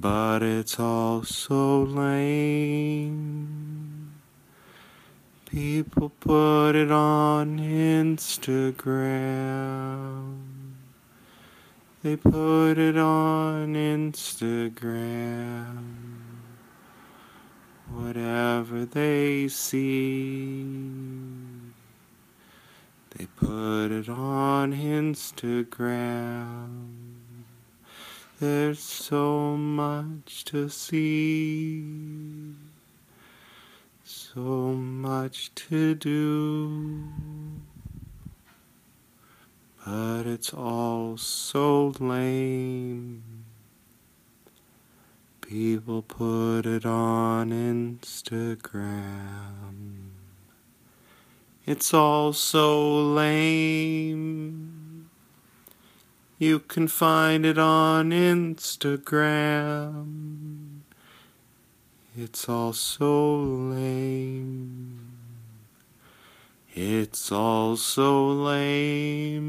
But it's all so lame. People put it on Instagram. They put it on Instagram. Whatever they see, they put it on Instagram. There's so much to see, so much to do. But it's all so lame. People put it on Instagram. It's all so lame. You can find it on Instagram. It's all so lame. It's all so lame.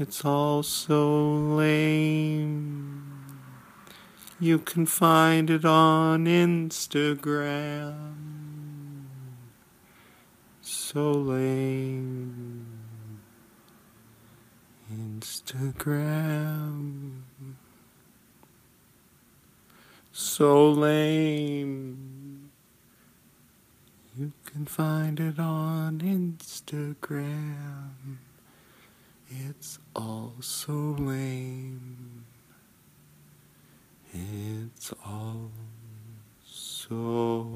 It's all so lame. You can find it on Instagram. So lame. Instagram. So lame. You can find it on Instagram. It's all so lame. It's all so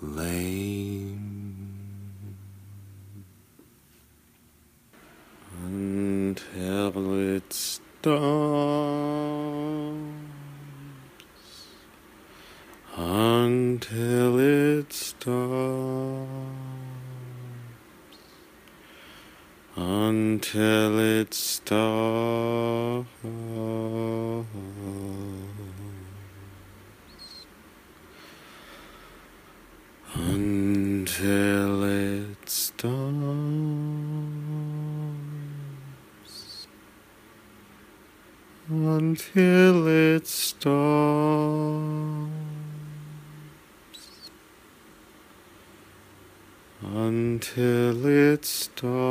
lame. Until it stops. Until it stops. Until it stops. Until it stops. Until it stops. Until it stops.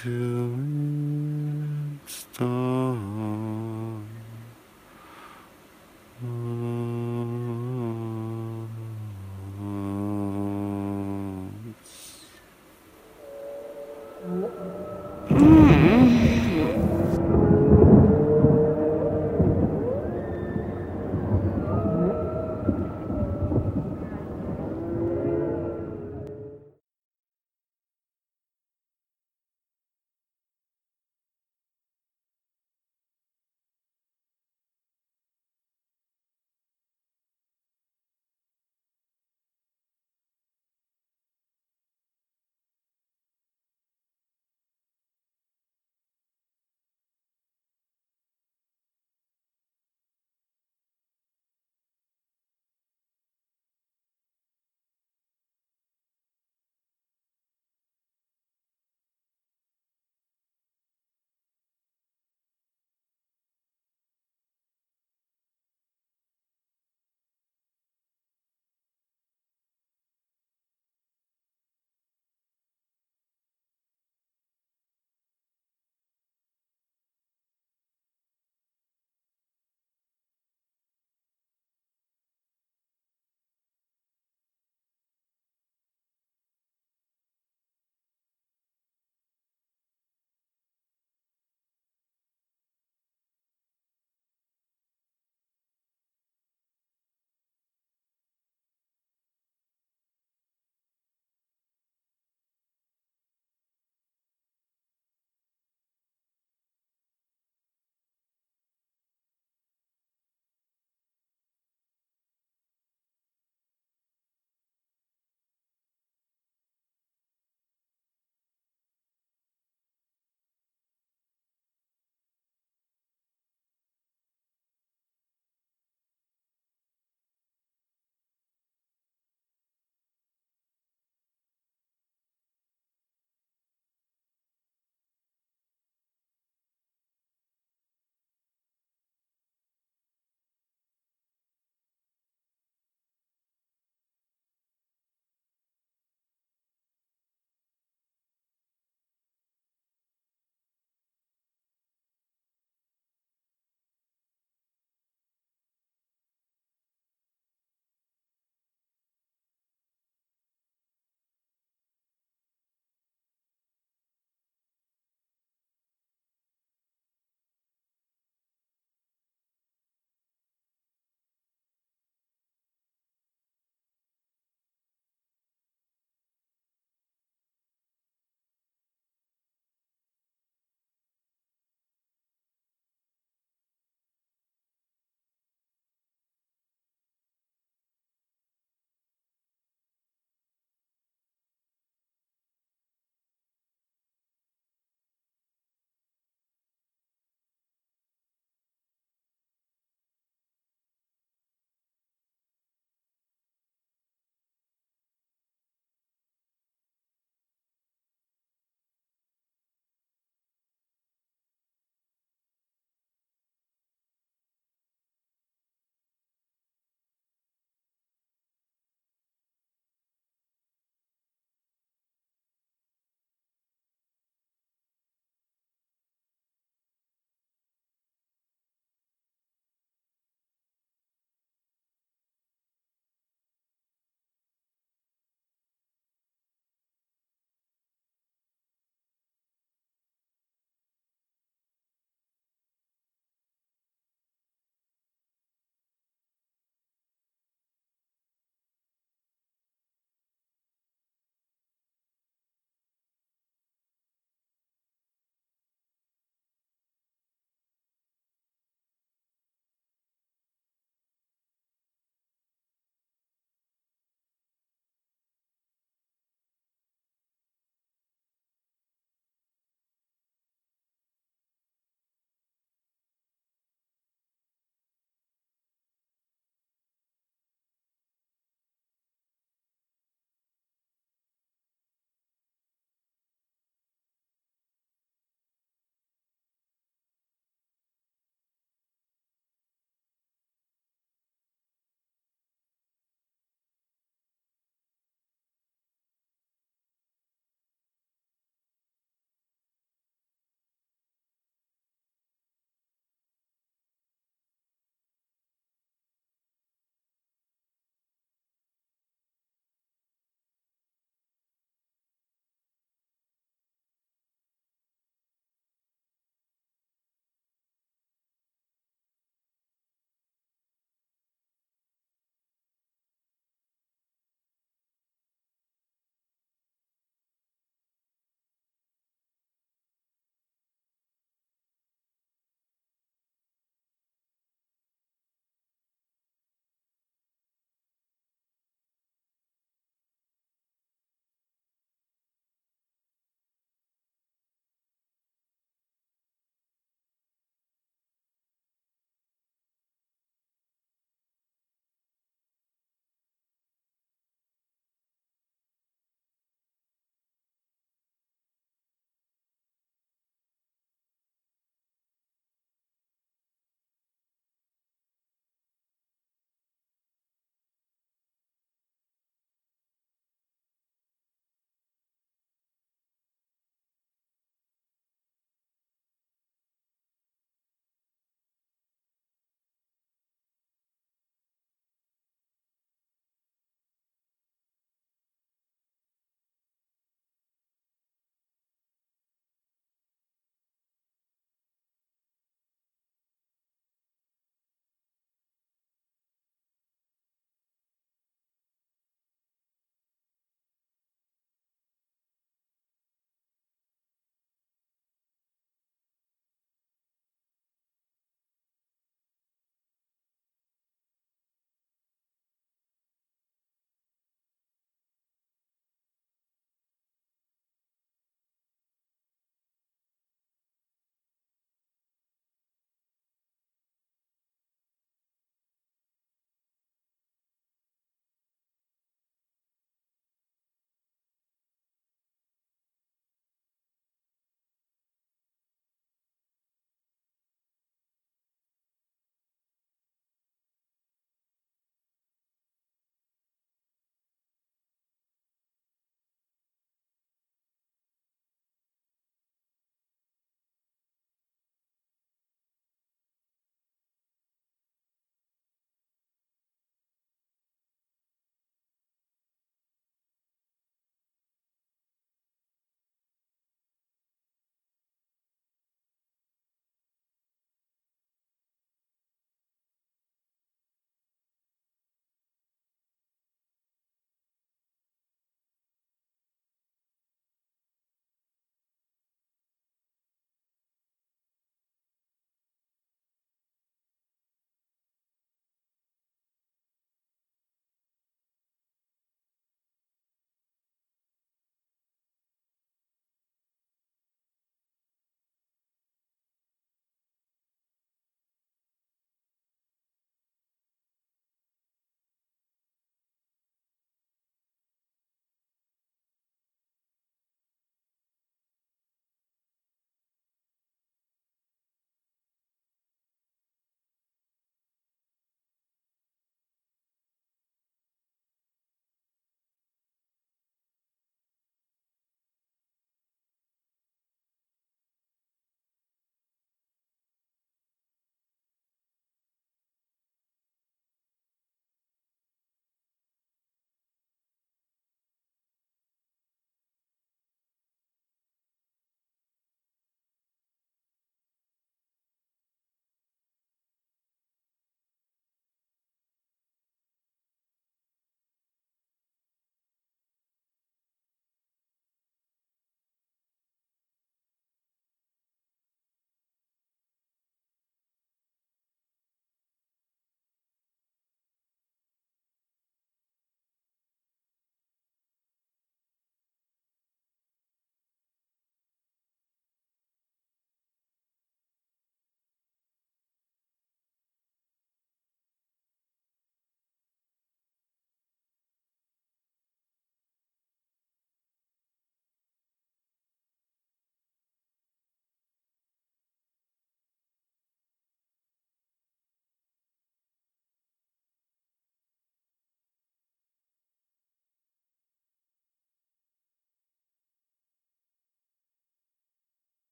to install.